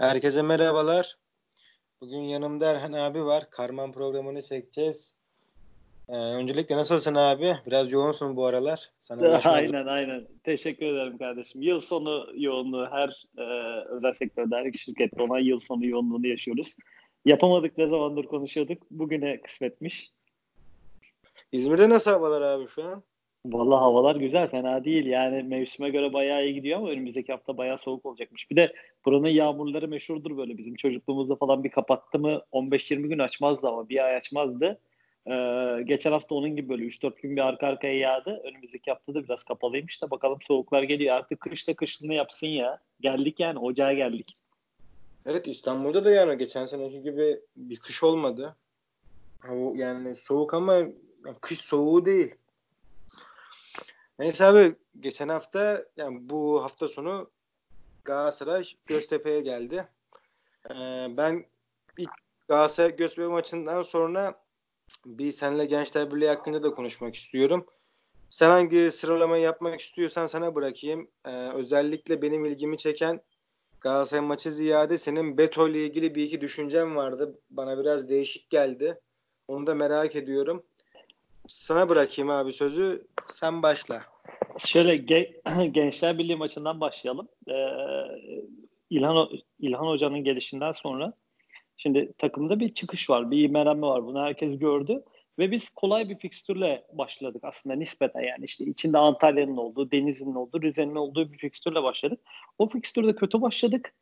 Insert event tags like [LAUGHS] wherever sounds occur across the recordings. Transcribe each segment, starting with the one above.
Herkese merhabalar. Bugün yanımda Erhan abi var. Karman programını çekeceğiz. Ee, öncelikle nasılsın abi? Biraz yoğunsun bu aralar. Sana [LAUGHS] aynen aynen. Teşekkür ederim kardeşim. Yıl sonu yoğunluğu her e, özel sektörde her şirkette olan yıl sonu yoğunluğunu yaşıyoruz. Yapamadık ne zamandır konuşuyorduk. Bugüne kısmetmiş. İzmir'de nasıl havalar abi şu an? Vallahi havalar güzel fena değil yani mevsime göre bayağı iyi gidiyor ama önümüzdeki hafta bayağı soğuk olacakmış. Bir de buranın yağmurları meşhurdur böyle bizim çocukluğumuzda falan bir kapattı mı 15-20 gün açmazdı ama bir ay açmazdı. Ee, geçen hafta onun gibi böyle 3-4 gün bir arka arkaya yağdı. Önümüzdeki hafta da biraz kapalıymış da bakalım soğuklar geliyor. Artık kışta kışlığını yapsın ya. Geldik yani ocağa geldik. Evet İstanbul'da da yani geçen seneki gibi bir kış olmadı. Yani soğuk ama kış soğuğu değil. Neyse abi geçen hafta yani bu hafta sonu Galatasaray Göztepe'ye geldi. Ee, ben ilk Galatasaray Göztepe maçından sonra bir senle Gençler Birliği hakkında da konuşmak istiyorum. Sen hangi sıralamayı yapmak istiyorsan sana bırakayım. Ee, özellikle benim ilgimi çeken Galatasaray maçı ziyade senin Beto ile ilgili bir iki düşüncem vardı. Bana biraz değişik geldi. Onu da merak ediyorum. Sana bırakayım abi sözü. Sen başla. Şöyle ge- [CLEARS THROAT] Gençler Birliği maçından başlayalım. Ee, İlhan, İlhan Hoca'nın gelişinden sonra şimdi takımda bir çıkış var, bir imelenme var. Bunu herkes gördü. Ve biz kolay bir fikstürle başladık aslında nispeten yani işte içinde Antalya'nın olduğu, Denizli'nin olduğu, Rize'nin olduğu bir fikstürle başladık. O fikstürde kötü başladık.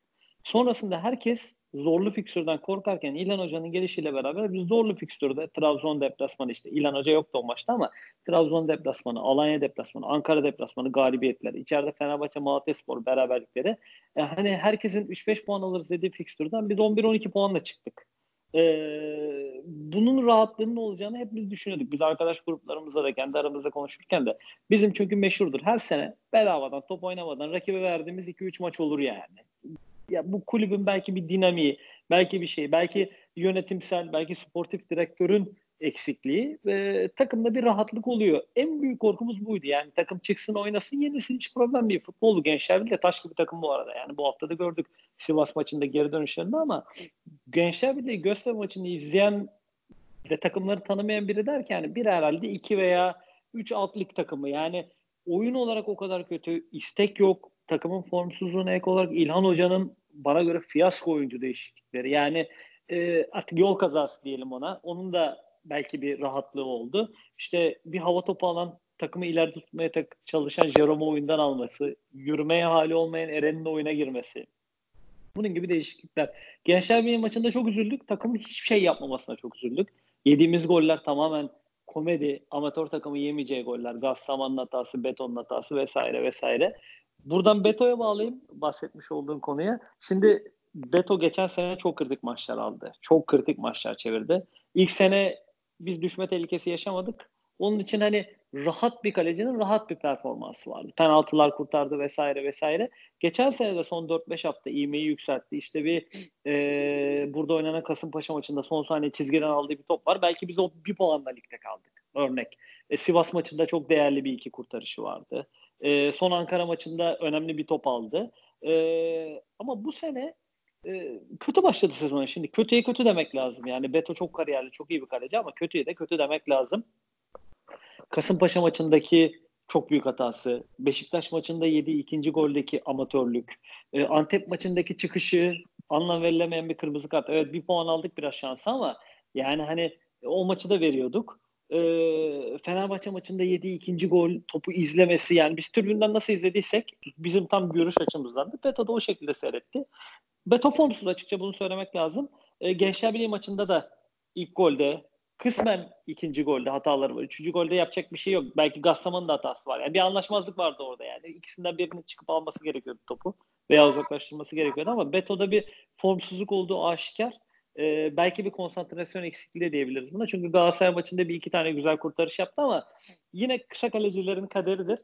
Sonrasında herkes zorlu fikstürden korkarken İlhan Hoca'nın gelişiyle beraber biz zorlu fikstürde Trabzon deplasmanı işte İlhan Hoca yoktu o maçta ama Trabzon deplasmanı, Alanya deplasmanı, Ankara deplasmanı galibiyetleri, içeride Fenerbahçe Malatyaspor beraberlikleri e, hani herkesin 3-5 puan alırız dediği fikstürden biz 11-12 puanla çıktık. Ee, bunun rahatlığının olacağını hep biz düşünüyorduk. Biz arkadaş gruplarımızla da kendi aramızda konuşurken de bizim çünkü meşhurdur. Her sene bedavadan top oynamadan rakibe verdiğimiz 2-3 maç olur yani ya bu kulübün belki bir dinamiği, belki bir şey, belki yönetimsel, belki sportif direktörün eksikliği ve takımda bir rahatlık oluyor. En büyük korkumuz buydu. Yani takım çıksın oynasın yenilsin hiç problem değil. Futbolu gençler bile taş gibi takım bu arada. Yani bu hafta da gördük Sivas maçında geri dönüşlerinde ama gençler bile Göztepe maçını izleyen ve takımları tanımayan biri der ki yani bir herhalde iki veya üç alt lig takımı. Yani oyun olarak o kadar kötü. istek yok. Takımın formsuzluğuna ek olarak İlhan Hoca'nın bana göre fiyasko oyuncu değişiklikleri. Yani e, artık yol kazası diyelim ona. Onun da belki bir rahatlığı oldu. İşte bir hava topu alan takımı ileride tutmaya tak- çalışan Jerome oyundan alması, yürümeye hali olmayan Eren'in oyuna girmesi. Bunun gibi değişiklikler. Gençler Birliği maçında çok üzüldük. Takımın hiçbir şey yapmamasına çok üzüldük. Yediğimiz goller tamamen komedi, amatör takımı yemeyeceği goller. Gaz samanın hatası, betonun hatası vesaire vesaire. Buradan Beto'ya bağlayayım bahsetmiş olduğun konuya. Şimdi Beto geçen sene çok kritik maçlar aldı. Çok kritik maçlar çevirdi. İlk sene biz düşme tehlikesi yaşamadık. Onun için hani rahat bir kalecinin rahat bir performansı vardı. Penaltılar kurtardı vesaire vesaire. Geçen sene de son 4-5 hafta ivmeyi yükseltti. İşte bir e, burada oynanan Kasımpaşa maçında son saniye çizgiden aldığı bir top var. Belki biz o bir puanla ligde kaldık. Örnek. E, Sivas maçında çok değerli bir iki kurtarışı vardı. E, son Ankara maçında önemli bir top aldı. E, ama bu sene e, kötü başladı sezona. Şimdi kötüye kötü demek lazım. Yani Beto çok kariyerli, çok iyi bir kaleci ama kötüye de kötü demek lazım. Kasımpaşa maçındaki çok büyük hatası. Beşiktaş maçında yediği ikinci goldeki amatörlük. E, Antep maçındaki çıkışı anlam verilemeyen bir kırmızı kart. Evet bir puan aldık biraz şansı ama yani hani o maçı da veriyorduk e, Fenerbahçe maçında yediği ikinci gol topu izlemesi yani biz tribünden nasıl izlediysek bizim tam görüş açımızdan da Beto da o şekilde seyretti. Beto formsuz açıkça bunu söylemek lazım. E, Gençler Birliği maçında da ilk golde kısmen ikinci golde hataları var. Üçüncü golde yapacak bir şey yok. Belki Gassaman'ın da hatası var. Yani bir anlaşmazlık vardı orada yani. İkisinden birinin çıkıp alması gerekiyordu topu veya uzaklaştırması gerekiyordu ama Beto'da bir formsuzluk olduğu aşikar. Ee, belki bir konsantrasyon eksikliği diyebiliriz buna. Çünkü Galatasaray maçında bir iki tane güzel kurtarış yaptı ama yine kısa kalecilerin kaderidir.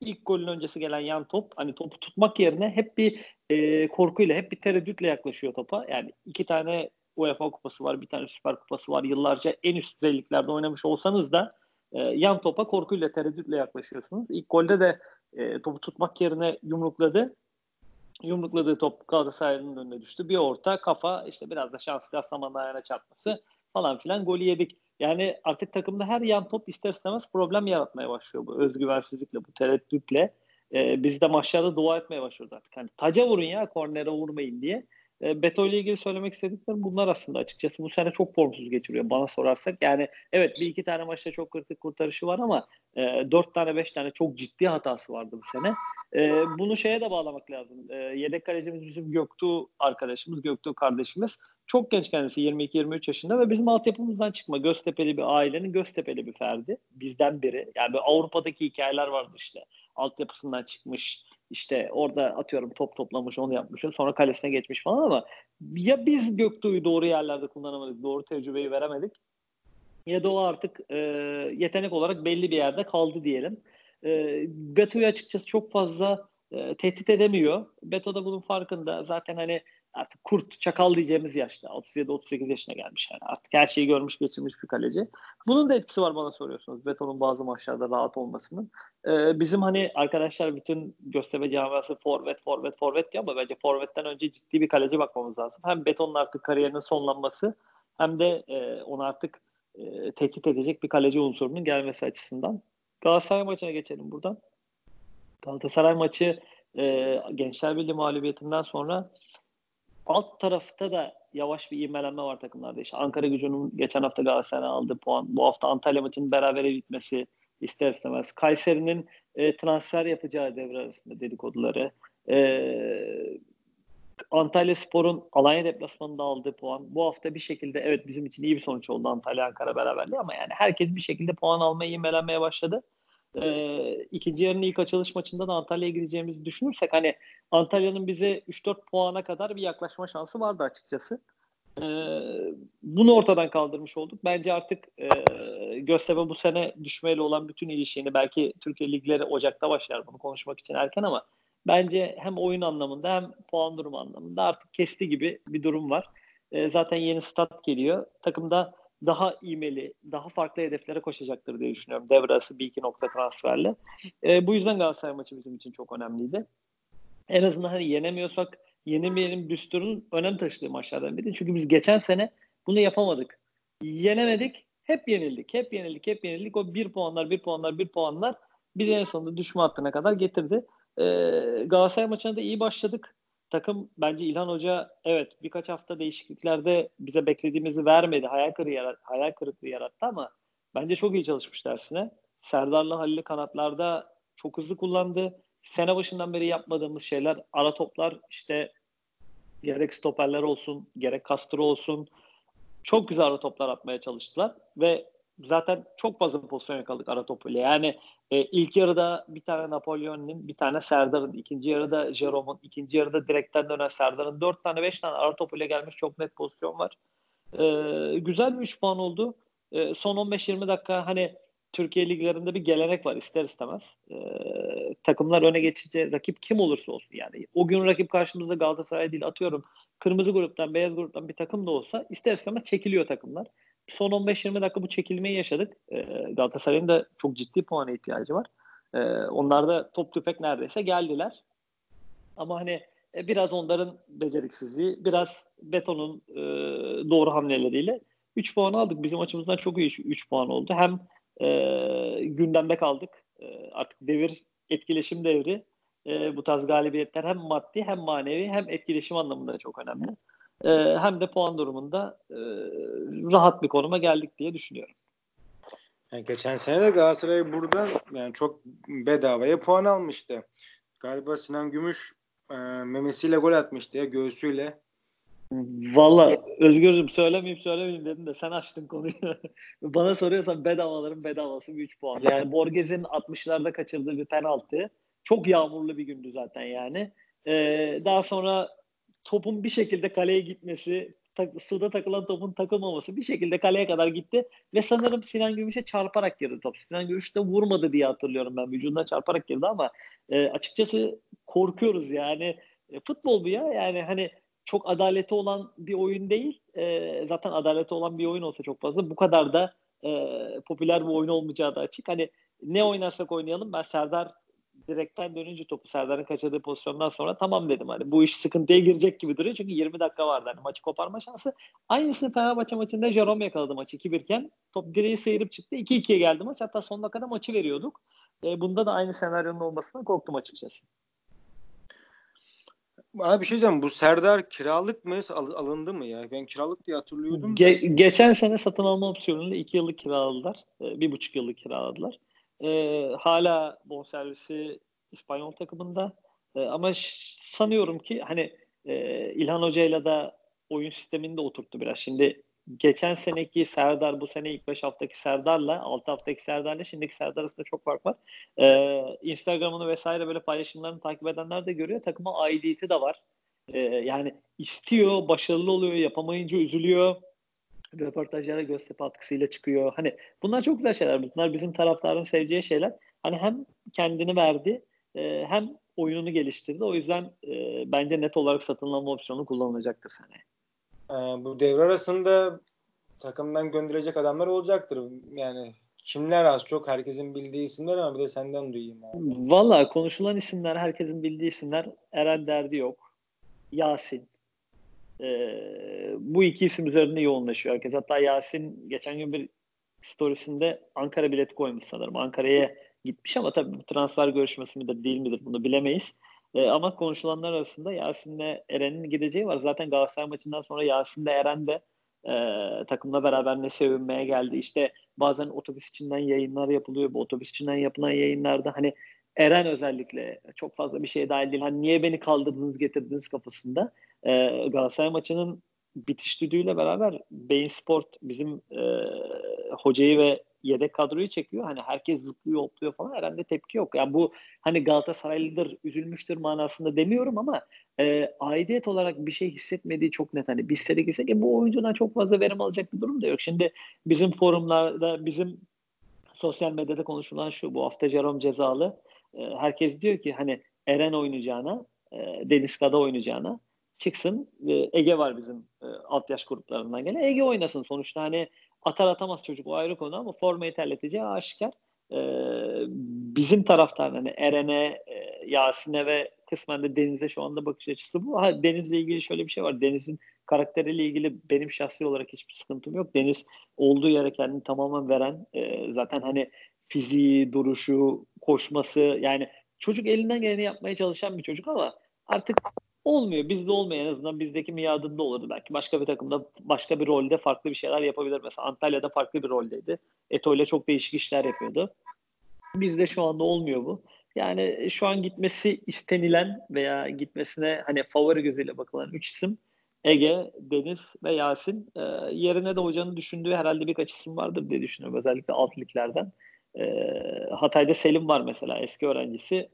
İlk golün öncesi gelen yan top hani topu tutmak yerine hep bir e, korkuyla, hep bir tereddütle yaklaşıyor topa. Yani iki tane UEFA kupası var, bir tane Süper Kupası var. Yıllarca en üst düzeyliklerde oynamış olsanız da e, yan topa korkuyla, tereddütle yaklaşıyorsunuz. İlk golde de e, topu tutmak yerine yumrukladı. Yumrukladığı top Galatasaray'ın önüne düştü. Bir orta kafa işte biraz da şans Gaslaman'ın ayağına çarpması falan filan golü yedik. Yani artık takımda her yan top ister istemez problem yaratmaya başlıyor bu özgüvensizlikle, bu tereddütle. Ee, biz de maçlarda dua etmeye başlıyoruz artık. Hani taca vurun ya, kornere vurmayın diye. E, Beto ile ilgili söylemek istediklerim bunlar aslında açıkçası. Bu sene çok formsuz geçiriyor bana sorarsak. Yani evet bir iki tane maçta çok kritik kurtarışı var ama e, dört tane beş tane çok ciddi hatası vardı bu sene. E, bunu şeye de bağlamak lazım. E, yedek kalecimiz bizim Göktuğ arkadaşımız, Göktuğ kardeşimiz. Çok genç kendisi 22-23 yaşında ve bizim altyapımızdan çıkma Göztepe'li bir ailenin Göztepe'li bir ferdi. Bizden biri. Yani Avrupa'daki hikayeler vardır işte. Altyapısından çıkmış işte orada atıyorum top toplamış onu yapmış sonra kalesine geçmiş falan ama ya biz Göktuğ'u doğru yerlerde kullanamadık doğru tecrübeyi veremedik ya da o artık e, yetenek olarak belli bir yerde kaldı diyelim. E, Beto'yu açıkçası çok fazla e, tehdit edemiyor. Beto da bunun farkında. Zaten hani artık kurt, çakal diyeceğimiz yaşta. 37-38 yaşına gelmiş yani. Artık her şeyi görmüş, geçirmiş bir kaleci. Bunun da etkisi var bana soruyorsunuz. Beton'un bazı maçlarda rahat olmasının. Ee, bizim hani arkadaşlar bütün Göztepe camiası forvet, forvet, forvet diyor ama bence forvetten önce ciddi bir kaleci bakmamız lazım. Hem Beton'un artık kariyerinin sonlanması hem de e, onu artık e, tehdit edecek bir kaleci unsurunun gelmesi açısından. Galatasaray maçına geçelim buradan. Galatasaray maçı e, Gençler Birliği mağlubiyetinden sonra alt tarafta da yavaş bir ivmelenme var takımlarda. İşte Ankara gücünün geçen hafta Galatasaray'a aldığı puan, bu hafta Antalya maçının berabere bitmesi ister istemez. Kayseri'nin e, transfer yapacağı devre arasında dedikoduları. E, Antalya Spor'un Alanya deplasmanında aldığı puan bu hafta bir şekilde evet bizim için iyi bir sonuç oldu Antalya Ankara beraberliği ama yani herkes bir şekilde puan almaya ivmelenmeye başladı e, ikinci yarının ilk açılış maçında da Antalya'ya gideceğimizi düşünürsek hani Antalya'nın bize 3-4 puana kadar bir yaklaşma şansı vardı açıkçası. E, bunu ortadan kaldırmış olduk. Bence artık e, Göztepe bu sene düşmeyle olan bütün ilişkini belki Türkiye ligleri Ocak'ta başlar bunu konuşmak için erken ama bence hem oyun anlamında hem puan durumu anlamında artık kesti gibi bir durum var. E, zaten yeni stat geliyor. Takımda daha imeli, daha farklı hedeflere koşacaktır diye düşünüyorum. Devre bir iki nokta transferle. E, bu yüzden Galatasaray maçı bizim için çok önemliydi. En azından hani yenemiyorsak yenemeyelim düsturun önem taşıdığı maçlardan biri. Çünkü biz geçen sene bunu yapamadık. Yenemedik, hep yenildik, hep yenildik, hep yenildik. O bir puanlar, bir puanlar, bir puanlar bizi en sonunda düşme hattına kadar getirdi. Ee, Galatasaray maçına da iyi başladık takım bence İlhan Hoca evet birkaç hafta değişikliklerde bize beklediğimizi vermedi. Hayal kırıklığı, yarat hayal kırıklığı yarattı ama bence çok iyi çalışmış dersine. Serdar'la Halil'i kanatlarda çok hızlı kullandı. Sene başından beri yapmadığımız şeyler ara toplar işte gerek stoperler olsun gerek Castro olsun çok güzel ara toplar atmaya çalıştılar ve zaten çok fazla pozisyon yakaladık ara topuyla. Yani e, ilk yarıda bir tane Napolyon'un, bir tane Serdar'ın, ikinci yarıda Jerome'un, ikinci yarıda direkten dönen Serdar'ın dört tane beş tane ara topuyla gelmiş çok net pozisyon var. E, güzel bir 3 puan oldu. E, son 15-20 dakika hani Türkiye liglerinde bir gelenek var ister istemez. E, takımlar öne geçince rakip kim olursa olsun yani. O gün rakip karşımızda Galatasaray değil atıyorum. Kırmızı gruptan, beyaz gruptan bir takım da olsa ister istemez çekiliyor takımlar son 15-20 dakika bu çekilmeyi yaşadık. E, Galatasaray'ın da çok ciddi puana ihtiyacı var. E, onlar da top tüfek neredeyse geldiler. Ama hani e, biraz onların beceriksizliği, biraz Beton'un e, doğru hamleleriyle 3 puan aldık. Bizim açımızdan çok iyi 3 puan oldu. Hem e, gündemde kaldık. Artık devir etkileşim devri. Bu tarz galibiyetler hem maddi hem manevi hem etkileşim anlamında çok önemli e, hem de puan durumunda e, rahat bir konuma geldik diye düşünüyorum. Yani geçen sene de Galatasaray buradan yani çok bedavaya puan almıştı. Galiba Sinan Gümüş e, memesiyle gol atmıştı ya göğsüyle. Valla Özgür'cüm söylemeyeyim söylemeyeyim dedim de sen açtın konuyu. [LAUGHS] Bana soruyorsan bedavaların bedavası bir 3 puan. Yani, Borges'in 60'larda kaçırdığı bir penaltı. Çok yağmurlu bir gündü zaten yani. Ee, daha sonra topun bir şekilde kaleye gitmesi, tak, suda takılan topun takılmaması bir şekilde kaleye kadar gitti ve sanırım Sinan Gümüş'e çarparak girdi top. Sinan Gümüş de vurmadı diye hatırlıyorum ben. Vücuduna çarparak girdi ama e, açıkçası korkuyoruz yani. E, futbol bu ya yani hani çok adaleti olan bir oyun değil. E, zaten adaleti olan bir oyun olsa çok fazla bu kadar da e, popüler bir oyun olmayacağı da açık. Hani ne oynarsak oynayalım ben Serdar direkten dönünce topu Serdar'ın kaçırdığı pozisyondan sonra tamam dedim hani bu iş sıkıntıya girecek gibi duruyor çünkü 20 dakika vardı hani maçı koparma şansı. Aynısını Fenerbahçe maçında Jerome yakaladı maçı 2-1 iken top direği seyirip çıktı 2-2'ye geldi maç hatta son dakikada maçı veriyorduk. E, bunda da aynı senaryonun olmasından korktum açıkçası. Abi bir şey diyeceğim. Bu Serdar kiralık mı al- alındı mı ya? Ben kiralık diye hatırlıyordum. Ge- geçen sene satın alma opsiyonuyla 2 yıllık kiraladılar. 1,5 e, yıllık kiraladılar. E, hala bonservisi İspanyol takımında. E, ama sanıyorum ki hani e, İlhan Hoca'yla da oyun sistemini de oturttu biraz. Şimdi geçen seneki Serdar bu sene ilk 5 haftaki Serdar'la 6 haftaki Serdar'la şimdiki Serdar arasında çok fark var. Ee, Instagram'ını vesaire böyle paylaşımlarını takip edenler de görüyor. Takıma aidiyeti de var. Ee, yani istiyor, başarılı oluyor, yapamayınca üzülüyor. Röportajlara Göztepe atkısıyla çıkıyor. Hani bunlar çok güzel şeyler. Bunlar bizim taraftarın seveceği şeyler. Hani hem kendini verdi e, hem oyununu geliştirdi. O yüzden e, bence net olarak satın alma opsiyonu kullanılacaktır seneye e, bu devre arasında takımdan gönderilecek adamlar olacaktır. Yani kimler az çok herkesin bildiği isimler ama bir de senden duyayım. Abi. Valla konuşulan isimler herkesin bildiği isimler Eren Derdi yok. Yasin. Ee, bu iki isim üzerinde yoğunlaşıyor herkes. Hatta Yasin geçen gün bir storiesinde Ankara bileti koymuş sanırım. Ankara'ya gitmiş ama tabii transfer görüşmesi midir değil midir bunu bilemeyiz. E, ama konuşulanlar arasında Yasin'le Eren'in gideceği var. Zaten Galatasaray maçından sonra Yasin'le Eren de e, takımla beraber ne sevinmeye geldi. İşte bazen otobüs içinden yayınlar yapılıyor. Bu otobüs içinden yapılan yayınlarda hani Eren özellikle çok fazla bir şey dahil değil. Hani niye beni kaldırdınız getirdiniz kafasında. E, Galatasaray maçının bitiş düdüğüyle beraber Beyin Sport bizim e, hocayı ve yedek kadroyu çekiyor. Hani herkes zıplıyor, hopluyor falan. Herhalde tepki yok. Yani bu hani Galatasaraylıdır, üzülmüştür manasında demiyorum ama e, aidiyet olarak bir şey hissetmediği çok net. Hani biz gitsek e, bu oyuncudan çok fazla verim alacak bir durum da yok. Şimdi bizim forumlarda, bizim sosyal medyada konuşulan şu bu hafta Jerome cezalı. E, herkes diyor ki hani Eren oynayacağına, e, Deniz Kada oynayacağına çıksın. E, Ege var bizim e, alt yaş gruplarından gelen. Ege oynasın sonuçta hani atar atamaz çocuk o ayrı konu ama formayı terleteceği aşikar. E, bizim taraftar hani Eren'e, e, Yasin'e ve kısmen de Deniz'e şu anda bakış açısı bu. Ha, Deniz'le ilgili şöyle bir şey var. Deniz'in karakteriyle ilgili benim şahsi olarak hiçbir sıkıntım yok. Deniz olduğu yere kendini tamamen veren e, zaten hani fiziği, duruşu, koşması yani çocuk elinden geleni yapmaya çalışan bir çocuk ama artık olmuyor. Bizde olmuyor en azından bizdeki miadında olurdu belki. Başka bir takımda başka bir rolde farklı bir şeyler yapabilir. Mesela Antalya'da farklı bir roldeydi. Eto ile çok değişik işler yapıyordu. Bizde şu anda olmuyor bu. Yani şu an gitmesi istenilen veya gitmesine hani favori gözüyle bakılan üç isim Ege, Deniz ve Yasin. E, yerine de hocanın düşündüğü herhalde birkaç isim vardır diye düşünüyorum. Özellikle alt liglerden. E, Hatay'da Selim var mesela eski öğrencisi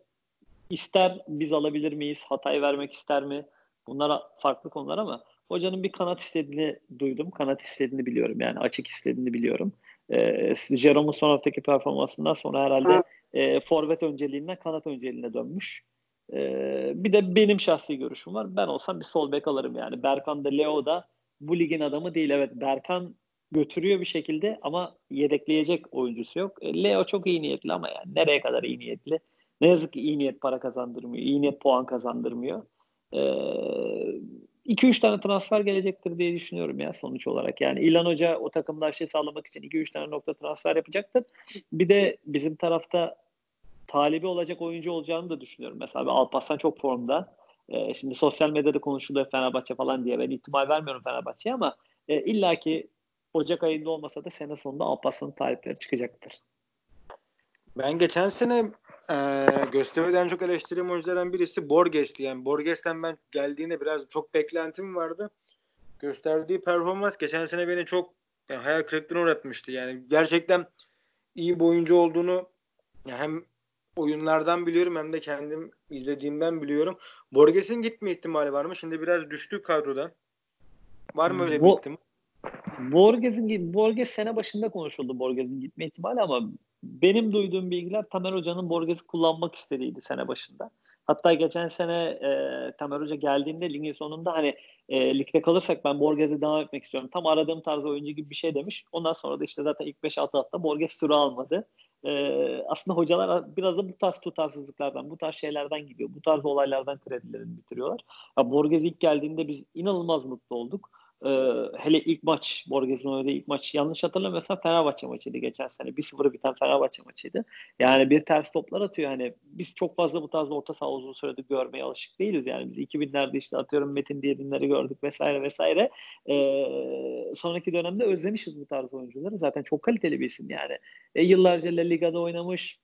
ister biz alabilir miyiz? Hatay vermek ister mi? Bunlar farklı konular ama hocanın bir kanat istediğini duydum. Kanat istediğini biliyorum. Yani açık istediğini biliyorum. E, Jerome'un son haftaki performansından sonra herhalde e, forvet önceliğinden kanat önceliğine dönmüş. E, bir de benim şahsi görüşüm var. Ben olsam bir sol bek alırım yani. Berkan da Leo da bu ligin adamı değil. Evet Berkan götürüyor bir şekilde ama yedekleyecek oyuncusu yok. E, Leo çok iyi niyetli ama yani nereye kadar iyi niyetli? Ne yazık ki iyi niyet para kazandırmıyor. iyi niyet puan kazandırmıyor. 2-3 ee, tane transfer gelecektir diye düşünüyorum ya sonuç olarak. Yani İlan Hoca o takımda aşı sağlamak için 2-3 tane nokta transfer yapacaktır. Bir de bizim tarafta talibi olacak oyuncu olacağını da düşünüyorum. Mesela Alparslan çok formda. Ee, şimdi sosyal medyada konuşuluyor Fenerbahçe falan diye. Ben ihtimal vermiyorum Fenerbahçe'ye ama e, illaki Ocak ayında olmasa da sene sonunda Alparslan'ın talipleri çıkacaktır. Ben geçen sene e, Göztepe'den çok eleştirdiğim oyunculardan birisi Borges'ti. Yani Borges'ten ben geldiğinde biraz çok beklentim vardı. Gösterdiği performans geçen sene beni çok yani hayal kırıklığına uğratmıştı. Yani gerçekten iyi bir oyuncu olduğunu yani hem oyunlardan biliyorum hem de kendim izlediğimden biliyorum. Borges'in gitme ihtimali var mı? Şimdi biraz düştü kadrodan. Var mı öyle bir Bu, ihtimal? Borges'in Borges sene başında konuşuldu Borges'in gitme ihtimali ama benim duyduğum bilgiler Tamer Hoca'nın Borges'i kullanmak istediğiydi sene başında. Hatta geçen sene e, Tamer Hoca geldiğinde ligin sonunda hani e, ligde kalırsak ben Borges'e devam etmek istiyorum. Tam aradığım tarz oyuncu gibi bir şey demiş. Ondan sonra da işte zaten ilk 5-6 hafta Borges süre almadı. e, aslında hocalar biraz da bu tarz tutarsızlıklardan, bu tarz şeylerden gidiyor. Bu tarz olaylardan kredilerini bitiriyorlar. Ya Borges ilk geldiğinde biz inanılmaz mutlu olduk. Ee, hele ilk maç Borges'in oynadığı ilk maç yanlış hatırlamıyorsam Fenerbahçe maçıydı geçen sene. 1-0 biten Fenerbahçe maçıydı. Yani bir ters toplar atıyor. Hani biz çok fazla bu tarz orta saha uzun süredir görmeye alışık değiliz. Yani biz 2000'lerde işte atıyorum Metin Diyedinleri gördük vesaire vesaire. Ee, sonraki dönemde özlemişiz bu tarz oyuncuları. Zaten çok kaliteli bir isim yani. E, yıllarca La Liga'da oynamış.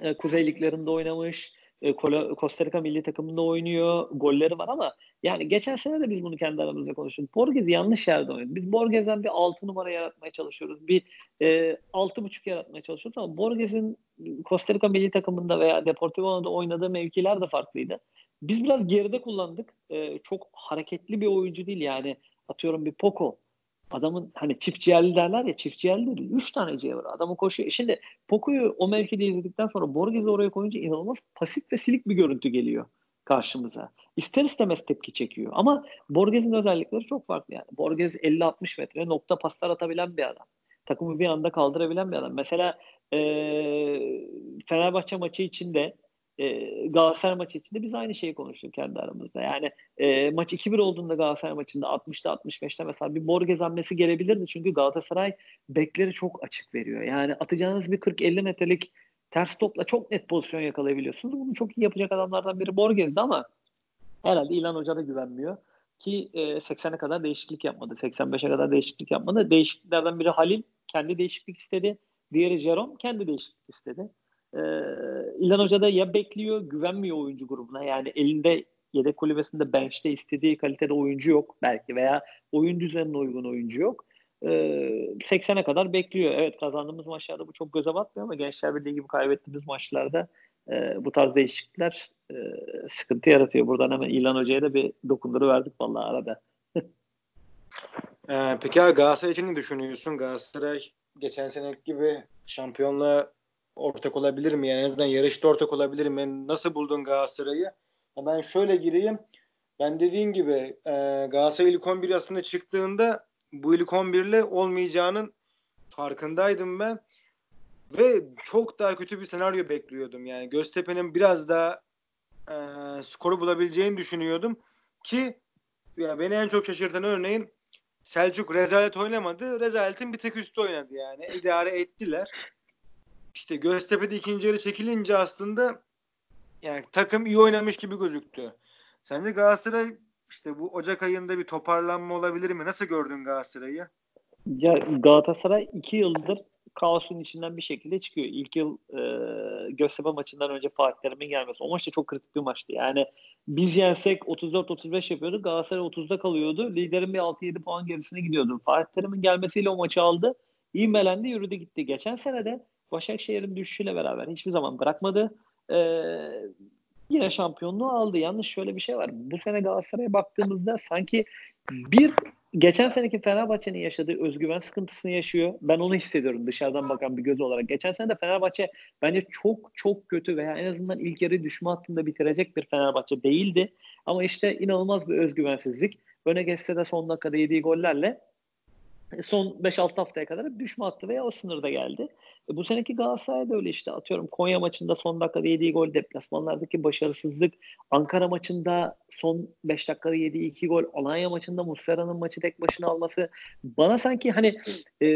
E, Kuzey Liglerinde oynamış e, Costa Rica milli takımında oynuyor. Golleri var ama yani geçen sene de biz bunu kendi aramızda konuştuk. Borges yanlış yerde oynadı. Biz Borges'den bir 6 numara yaratmaya çalışıyoruz. Bir e, 6.5 yaratmaya çalışıyoruz ama Borges'in Costa Rica milli takımında veya Deportivo'da oynadığı mevkiler de farklıydı. Biz biraz geride kullandık. E, çok hareketli bir oyuncu değil yani. Atıyorum bir Poco Adamın hani çift ciğerli derler ya çift ciğerli değil. Üç tane ciğer var. Adamı koşuyor. Şimdi Poco'yu o mevkide izledikten sonra Borges'i oraya koyunca inanılmaz pasif ve silik bir görüntü geliyor karşımıza. İster istemez tepki çekiyor. Ama Borges'in özellikleri çok farklı yani. Borges 50-60 metre nokta paslar atabilen bir adam. Takımı bir anda kaldırabilen bir adam. Mesela ee, Fenerbahçe maçı içinde e, Galatasaray maçı içinde biz aynı şeyi konuştuk kendi aramızda. Yani e, maç 2-1 olduğunda Galatasaray maçında 60'ta 65'te mesela bir Borges hamlesi gelebilirdi. Çünkü Galatasaray bekleri çok açık veriyor. Yani atacağınız bir 40-50 metrelik ters topla çok net pozisyon yakalayabiliyorsunuz. Bunu çok iyi yapacak adamlardan biri Borges'di ama herhalde İlhan Hoca da güvenmiyor. Ki e, 80'e kadar değişiklik yapmadı. 85'e kadar değişiklik yapmadı. Değişikliklerden biri Halil kendi değişiklik istedi. Diğeri Jerome kendi değişiklik istedi. Ee, İlhan Hoca da ya bekliyor, güvenmiyor oyuncu grubuna. Yani elinde yedek kulübesinde bench'te istediği kalitede oyuncu yok belki veya oyun düzenine uygun oyuncu yok. Ee, 80'e kadar bekliyor. Evet kazandığımız maçlarda bu çok göze batmıyor ama Gençler Birliği gibi kaybettiğimiz maçlarda e, bu tarz değişiklikler e, sıkıntı yaratıyor. Buradan hemen İlhan Hoca'ya da bir dokunduru verdik vallahi arada. ee, peki abi Galatasaray için ne düşünüyorsun? Galatasaray geçen sene gibi şampiyonluğa ortak olabilir mi? Yani en azından yarışta ortak olabilir mi? Nasıl buldun Galatasaray'ı? Ben şöyle gireyim. Ben dediğim gibi e, Galatasaray ilk 11 aslında çıktığında bu ilk 11 ile olmayacağının farkındaydım ben. Ve çok daha kötü bir senaryo bekliyordum. Yani Göztepe'nin biraz daha e, skoru bulabileceğini düşünüyordum. Ki ya beni en çok şaşırtan örneğin Selçuk rezalet oynamadı. Rezaletin bir tek üstü oynadı yani. İdare ettiler işte Göztepe'de ikinci yarı çekilince aslında yani takım iyi oynamış gibi gözüktü. Sence Galatasaray işte bu Ocak ayında bir toparlanma olabilir mi? Nasıl gördün Galatasaray'ı? Ya Galatasaray iki yıldır kaosun içinden bir şekilde çıkıyor. İlk yıl e, Göztepe maçından önce Fatih Terim'in gelmesi. O maç da çok kritik bir maçtı. Yani biz yensek 34-35 yapıyorduk. Galatasaray 30'da kalıyordu. Liderin bir 6-7 puan gerisine gidiyordu. Fatih Terim'in gelmesiyle o maçı aldı. İğmelendi yürüdü gitti. Geçen sene de Başakşehir'in düşüşüyle beraber hiçbir zaman bırakmadı. Ee, yine şampiyonluğu aldı. Yalnız şöyle bir şey var. Bu sene Galatasaray'a baktığımızda sanki bir geçen seneki Fenerbahçe'nin yaşadığı özgüven sıkıntısını yaşıyor. Ben onu hissediyorum dışarıdan bakan bir göz olarak. Geçen sene de Fenerbahçe bence çok çok kötü veya en azından ilk yarı düşme hattında bitirecek bir Fenerbahçe değildi. Ama işte inanılmaz bir özgüvensizlik. Öne geçse de son dakikada yediği gollerle son 5-6 haftaya kadar düşme hattı veya o sınırda geldi. E, bu seneki Galatasaray da öyle işte atıyorum Konya maçında son dakikada yediği gol, deplasmanlardaki başarısızlık, Ankara maçında son 5 dakikada yediği 2 gol, Alanya maçında Muslera'nın maçı tek başına alması bana sanki hani e,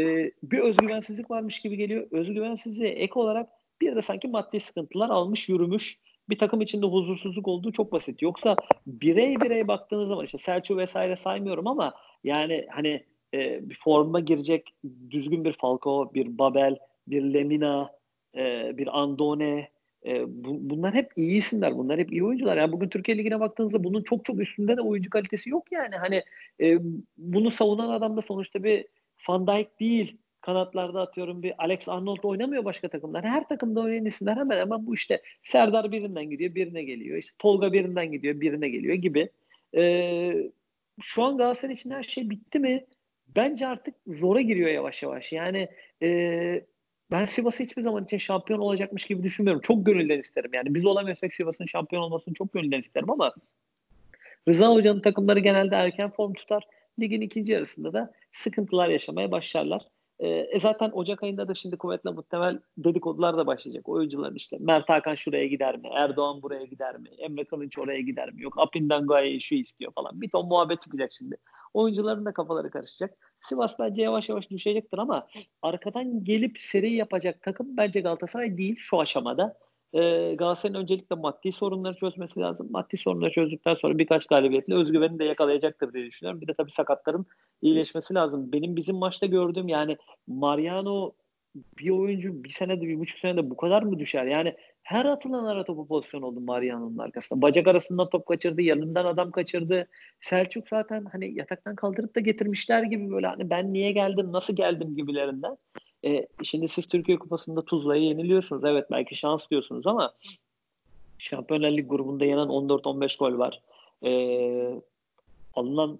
bir özgüvensizlik varmış gibi geliyor. Özgüvensizliğe ek olarak bir de sanki maddi sıkıntılar almış yürümüş bir takım içinde huzursuzluk olduğu çok basit. Yoksa birey birey baktığınız zaman işte Selçuk vesaire saymıyorum ama yani hani e, bir forma girecek düzgün bir Falcao, bir Babel, bir Lemina, e, bir Andone e, bu, bunlar hep iyi isimler. Bunlar hep iyi oyuncular. Yani bugün Türkiye Ligi'ne baktığınızda bunun çok çok üstünde de oyuncu kalitesi yok yani. Hani e, bunu savunan adam da sonuçta bir Van Dijk değil. Kanatlarda atıyorum bir Alex Arnold oynamıyor başka takımlar. Her takımda oynayan isimler hemen hemen bu işte Serdar birinden gidiyor, birine geliyor. İşte Tolga birinden gidiyor, birine geliyor gibi. E, şu an Galatasaray için her şey bitti mi? Bence artık zora giriyor yavaş yavaş. Yani e, ben Sivas'ı hiçbir zaman için şampiyon olacakmış gibi düşünmüyorum. Çok gönülden isterim. Yani biz olamıyorsak Sivas'ın şampiyon olmasını çok gönülden isterim ama Rıza Hoca'nın takımları genelde erken form tutar. Ligin ikinci yarısında da sıkıntılar yaşamaya başlarlar. E, zaten Ocak ayında da şimdi kuvvetle muhtemel dedikodular da başlayacak. Oyuncuların işte Mert Hakan şuraya gider mi? Erdoğan buraya gider mi? Emre Kılınç oraya gider mi? Yok Apindan Gaye'yi şu istiyor falan. Bir ton muhabbet çıkacak şimdi. Oyuncuların da kafaları karışacak. Sivas bence yavaş yavaş düşecektir ama arkadan gelip seri yapacak takım bence Galatasaray değil şu aşamada. Ee, Galatasaray'ın öncelikle maddi sorunları çözmesi lazım. Maddi sorunları çözdükten sonra birkaç galibiyetle özgüveni de yakalayacaktır diye düşünüyorum. Bir de tabii sakatların iyileşmesi lazım. Benim bizim maçta gördüğüm yani Mariano bir oyuncu bir senede bir buçuk senede bu kadar mı düşer? Yani her atılan ara topu pozisyon oldu Mariano'nun arkasında. Bacak arasından top kaçırdı, yanından adam kaçırdı. Selçuk zaten hani yataktan kaldırıp da getirmişler gibi böyle hani ben niye geldim, nasıl geldim gibilerinden. E, şimdi siz Türkiye Kupası'nda Tuzla'yı yeniliyorsunuz. Evet belki şans diyorsunuz ama Şampiyonlar Ligi grubunda yenen 14-15 gol var. E, alınan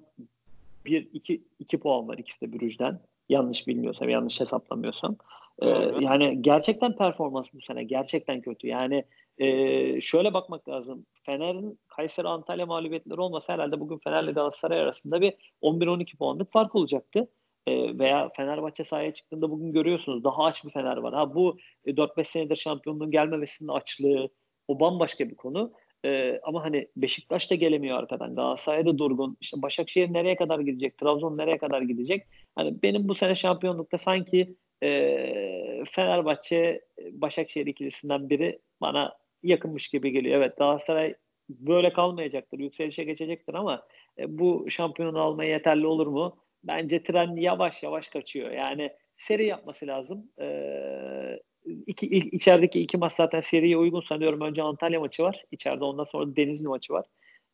1 2 2 puan var ikisi de Brüj'den. Yanlış bilmiyorsam, yanlış hesaplamıyorsam. Ee, yani gerçekten performans bu sene gerçekten kötü. Yani e, şöyle bakmak lazım. Fener'in Kayseri Antalya mağlubiyetleri olmasa herhalde bugün Fener'le Galatasaray arasında bir 11-12 puanlık fark olacaktı. E, veya Fenerbahçe sahaya çıktığında bugün görüyorsunuz daha aç bir Fener var. Ha bu e, 4-5 senedir şampiyonluğun gelmemesinin açlığı o bambaşka bir konu. E, ama hani Beşiktaş da gelemiyor arkadan. Galatasaray da durgun. İşte Başakşehir nereye kadar gidecek? Trabzon nereye kadar gidecek? Hani benim bu sene şampiyonlukta sanki e, Fenerbahçe Başakşehir ikilisinden biri bana yakınmış gibi geliyor. Evet Galatasaray böyle kalmayacaktır. Yükselişe geçecektir ama e, bu şampiyonu almaya yeterli olur mu? Bence tren yavaş yavaş kaçıyor. Yani seri yapması lazım. Ee, iki, il, içerideki iki maç zaten seriye uygun sanıyorum. Önce Antalya maçı var. İçeride ondan sonra Denizli maçı var.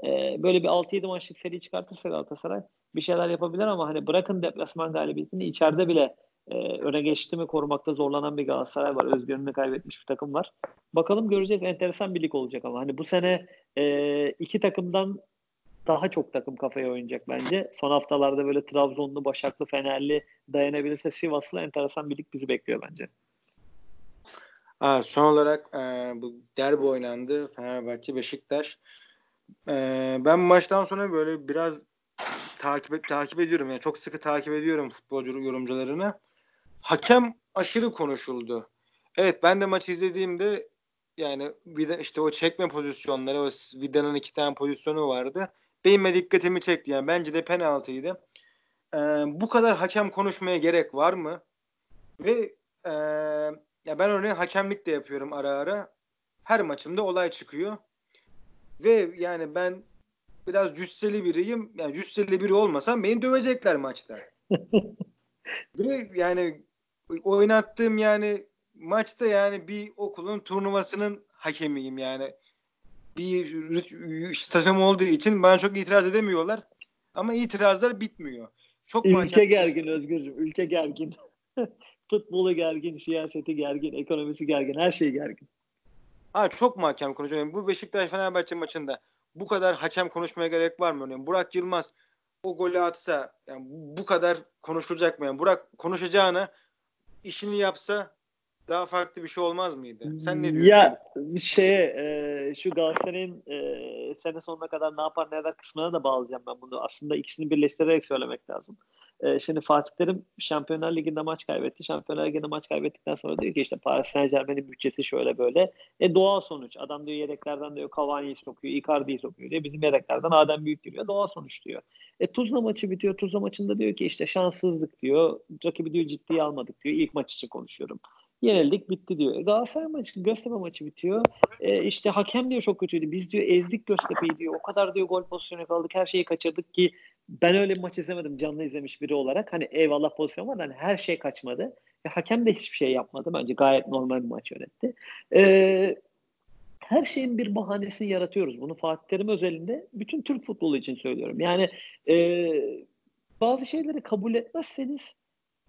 Ee, böyle bir 6-7 maçlık seri çıkartırsa Galatasaray bir şeyler yapabilir ama hani bırakın deplasman galibiyetini içeride bile e, öne geçti mi korumakta zorlanan bir Galatasaray var. Özgürlüğünü kaybetmiş bir takım var. Bakalım göreceğiz. Enteresan bir lig olacak ama hani bu sene e, iki takımdan daha çok takım kafaya oynayacak bence. Son haftalarda böyle Trabzonlu, Başaklı, Fenerli dayanabilirse Sivaslı enteresan bir lig bizi bekliyor bence. Aa, son olarak e, bu derbi oynandı. Fenerbahçe Beşiktaş. E, ben maçtan sonra böyle biraz takip takip ediyorum yani çok sıkı takip ediyorum futbolcu yorumcularını. Hakem aşırı konuşuldu. Evet ben de maçı izlediğimde yani işte o çekme pozisyonları o Vida'nın iki tane pozisyonu vardı. Benim de dikkatimi çekti yani bence de penaltıydı. Ee, bu kadar hakem konuşmaya gerek var mı? Ve e, ya ben örneğin hakemlik de yapıyorum ara ara. Her maçımda olay çıkıyor. Ve yani ben biraz cüsseli biriyim. Yani cüsseli biri olmasam beni dövecekler maçta. [LAUGHS] Ve yani oynattığım yani maçta yani bir okulun turnuvasının hakemiyim yani. Bir takım olduğu için bana çok itiraz edemiyorlar. Ama itirazlar bitmiyor. Çok ülke hakem... gergin Özgürcüğüm. Ülke gergin. [LAUGHS] Futbolu gergin, siyaseti gergin, ekonomisi gergin, her şey gergin. Ha çok mu hakem konuşuyor? Bu Beşiktaş Fenerbahçe maçında bu kadar hakem konuşmaya gerek var mı? Örneğin Burak Yılmaz o golü atsa yani bu kadar konuşulacak mı? Yani Burak konuşacağına işini yapsa daha farklı bir şey olmaz mıydı? Sen ne diyorsun? Ya şey e, şu Galatasaray'ın e, sene sonuna kadar ne yapar ne eder kısmına da bağlayacağım ben bunu. Aslında ikisini birleştirerek söylemek lazım. E, şimdi Fatih Terim Şampiyonlar Ligi'nde maç kaybetti. Şampiyonlar Ligi'nde maç kaybettikten sonra diyor ki işte Paris Saint Germain'in bütçesi şöyle böyle. E doğal sonuç. Adam diyor yedeklerden diyor Cavani'yi sokuyor, Icardi'yi sokuyor diyor. Bizim yedeklerden Adem Büyük giriyor. Doğal sonuç diyor. E Tuzla maçı bitiyor. Tuzla maçında diyor ki işte şanssızlık diyor. Rakibi diyor ciddiye almadık diyor. İlk maç için konuşuyorum. Yenildik bitti diyor. E, Galatasaray maçı, Göztepe maçı bitiyor. E, işte hakem diyor çok kötüydü. Biz diyor ezdik Göztepe'yi diyor. O kadar diyor gol pozisyonu kaldık. Her şeyi kaçırdık ki ben öyle bir maç izlemedim canlı izlemiş biri olarak. Hani eyvallah pozisyon var hani her şey kaçmadı. E, hakem de hiçbir şey yapmadı. Bence gayet normal bir maç yönetti. E, her şeyin bir bahanesini yaratıyoruz. Bunu Fatih Terim özelinde bütün Türk futbolu için söylüyorum. Yani e, bazı şeyleri kabul etmezseniz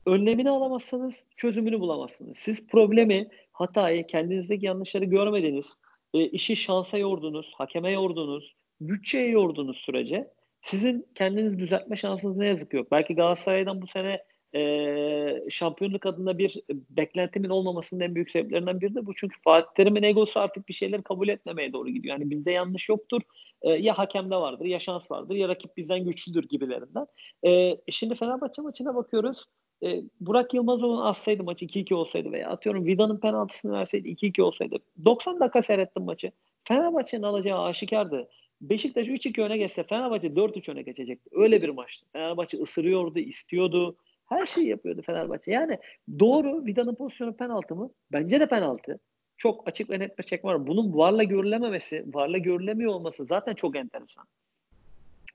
önlemini alamazsanız çözümünü bulamazsınız. Siz problemi, hatayı, kendinizdeki yanlışları görmediniz, e, işi şansa yordunuz, hakeme yordunuz, bütçeye yordunuz sürece sizin kendiniz düzeltme şansınız ne yazık yok. Belki Galatasaray'dan bu sene e, şampiyonluk adında bir beklentimin olmamasının en büyük sebeplerinden biri de bu. Çünkü Fatih Terim'in egosu artık bir şeyleri kabul etmemeye doğru gidiyor. Yani bizde yanlış yoktur. E, ya hakemde vardır, ya şans vardır, ya rakip bizden güçlüdür gibilerinden. E, şimdi Fenerbahçe maçına bakıyoruz. E, Burak Yılmazoğlu'nu assaydı maçı 2-2 olsaydı veya atıyorum Vida'nın penaltısını verseydi 2-2 olsaydı 90 dakika seyrettim maçı. Fenerbahçe'nin alacağı aşikardı. Beşiktaş 3-2 öne geçse Fenerbahçe 4-3 öne geçecekti. Öyle bir maçtı. Fenerbahçe ısırıyordu, istiyordu. Her şeyi yapıyordu Fenerbahçe. Yani doğru Vida'nın pozisyonu penaltı mı? Bence de penaltı. Çok açık ve net bir çekme var. Bunun varla görülememesi, varla görülemiyor olması zaten çok enteresan.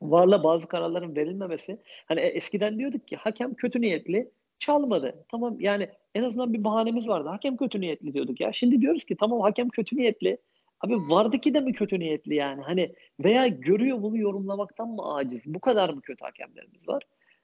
Varla bazı kararların verilmemesi. Hani e, eskiden diyorduk ki hakem kötü niyetli çalmadı. Tamam yani en azından bir bahanemiz vardı. Hakem kötü niyetli diyorduk ya. Şimdi diyoruz ki tamam hakem kötü niyetli. Abi vardaki de mi kötü niyetli yani? Hani veya görüyor bunu yorumlamaktan mı aciz? Bu kadar mı kötü hakemlerimiz var?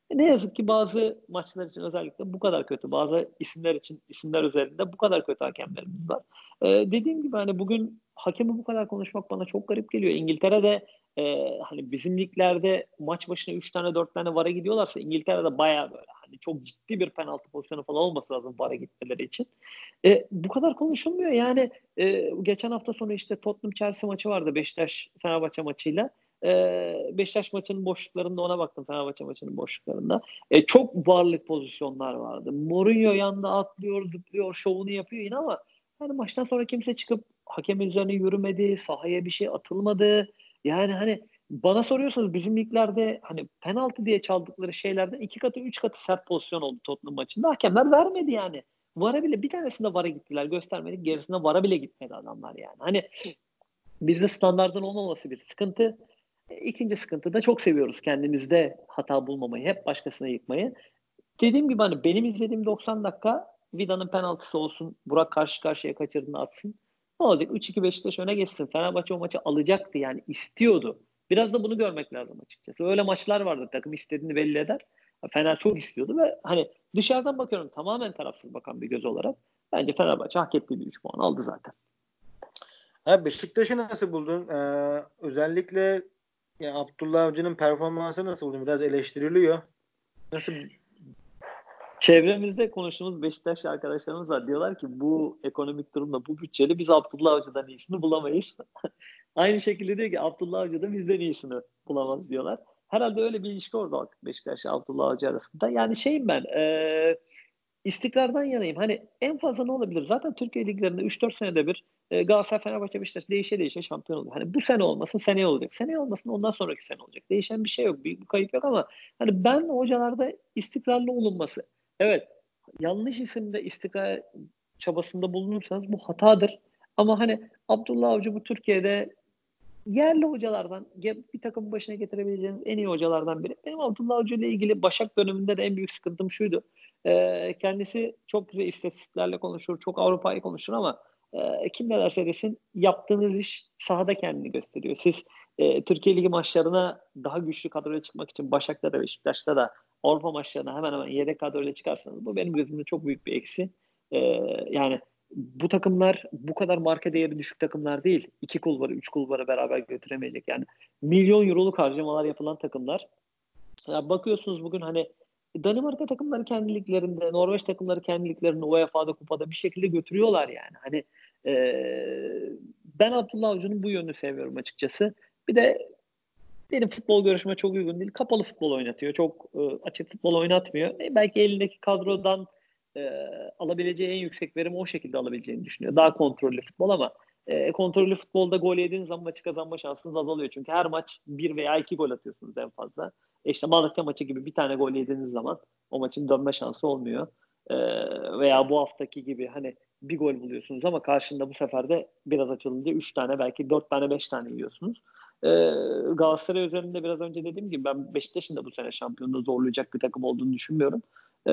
E ne yazık ki bazı maçlar için özellikle bu kadar kötü. Bazı isimler için isimler üzerinde bu kadar kötü hakemlerimiz var. Ee, dediğim gibi hani bugün hakemi bu kadar konuşmak bana çok garip geliyor. İngiltere'de e, hani bizim liglerde maç başına 3 tane 4 tane vara gidiyorlarsa İngiltere'de baya böyle hani çok ciddi bir penaltı pozisyonu falan olması lazım vara gitmeleri için. E, bu kadar konuşulmuyor. Yani e, geçen hafta sonu işte Tottenham Chelsea maçı vardı Beşiktaş Fenerbahçe maçıyla. E, Beşiktaş maçının boşluklarında ona baktım Fenerbahçe maçının boşluklarında. E, çok varlık pozisyonlar vardı. Mourinho yanında atlıyor, zıplıyor, şovunu yapıyor yine ama yani maçtan sonra kimse çıkıp hakem üzerine yürümedi, sahaya bir şey atılmadı. Yani hani bana soruyorsanız bizim liglerde hani penaltı diye çaldıkları şeylerden iki katı üç katı sert pozisyon oldu Tottenham maçında. Hakemler vermedi yani. Vara bile bir tanesinde vara gittiler göstermedik. Gerisinde vara bile gitmedi adamlar yani. Hani bizde standartın olmaması bir sıkıntı. İkinci sıkıntı da çok seviyoruz kendimizde hata bulmamayı, hep başkasına yıkmayı. Dediğim gibi hani benim izlediğim 90 dakika Vida'nın penaltısı olsun, Burak karşı karşıya kaçırdığını atsın. Ne olacak? 3-2 Beşiktaş öne geçsin. Fenerbahçe o maçı alacaktı yani istiyordu. Biraz da bunu görmek lazım açıkçası. Öyle maçlar vardı takım istediğini belli eder. Fener çok istiyordu ve hani dışarıdan bakıyorum tamamen tarafsız bakan bir göz olarak bence Fenerbahçe hak ettiği bir 3 puan aldı zaten. Ha Beşiktaş'ı nasıl buldun? Ee, özellikle yani Abdullah Avcı'nın performansı nasıl buldun? Biraz eleştiriliyor. Nasıl Çevremizde konuştuğumuz Beşiktaş arkadaşlarımız var. Diyorlar ki bu ekonomik durumda bu bütçede biz Abdullah Avcı'dan iyisini bulamayız. [LAUGHS] Aynı şekilde diyor ki Abdullah Avcı da bizden iyisini bulamaz diyorlar. Herhalde öyle bir ilişki orada Beşiktaş Abdullah Avcı arasında. Yani şeyim ben e, istikrardan yanayım. Hani en fazla ne olabilir? Zaten Türkiye liglerinde 3-4 senede bir e, Galatasaray, Fenerbahçe, Beşiktaş değişe değişe şampiyon oluyor. Hani bu sene olmasın seneye olacak. Seneye olmasın ondan sonraki sene olacak. Değişen bir şey yok. Bir, bir kayıp yok ama hani ben hocalarda istikrarlı olunması. Evet yanlış isimde istikrar çabasında bulunursanız bu hatadır. Ama hani Abdullah Avcı bu Türkiye'de yerli hocalardan bir takım başına getirebileceğiniz en iyi hocalardan biri. Benim Abdullah Avcı ile ilgili Başak döneminde de en büyük sıkıntım şuydu. E, kendisi çok güzel istatistiklerle konuşur, çok Avrupa'yı konuşur ama e, kim ne derse desin yaptığınız iş sahada kendini gösteriyor. Siz e, Türkiye Ligi maçlarına daha güçlü kadroya çıkmak için Başak'ta da Beşiktaş'ta da Avrupa maçlarına hemen hemen yedek kadroyla çıkarsanız bu benim gözümde çok büyük bir eksi. E, yani bu takımlar bu kadar marka değeri düşük takımlar değil. İki kulvarı, üç kulvarı beraber götüremeyecek. Yani milyon euroluk harcamalar yapılan takımlar. Ya bakıyorsunuz bugün hani Danimarka takımları kendi liglerinde, Norveç takımları kendi liglerinde UEFA'da kupada bir şekilde götürüyorlar yani. Hani e, ben Abdullah Avcı'nın bu yönünü seviyorum açıkçası. Bir de benim futbol görüşüme çok uygun değil. Kapalı futbol oynatıyor. Çok e, açık futbol oynatmıyor. E, belki elindeki kadrodan e, alabileceği en yüksek verimi o şekilde alabileceğini düşünüyor. Daha kontrollü futbol ama e, kontrollü futbolda gol yediğiniz zaman maçı kazanma şansınız azalıyor. Çünkü her maç bir veya iki gol atıyorsunuz en fazla. E işte Malatya maçı gibi bir tane gol yediğiniz zaman o maçın dönme şansı olmuyor. E, veya bu haftaki gibi hani bir gol buluyorsunuz ama karşında bu sefer de biraz açılınca üç tane belki dört tane beş tane yiyorsunuz. E, Galatasaray üzerinde biraz önce dediğim gibi ben Beşiktaş'ın da bu sene şampiyonluğu zorlayacak bir takım olduğunu düşünmüyorum. E,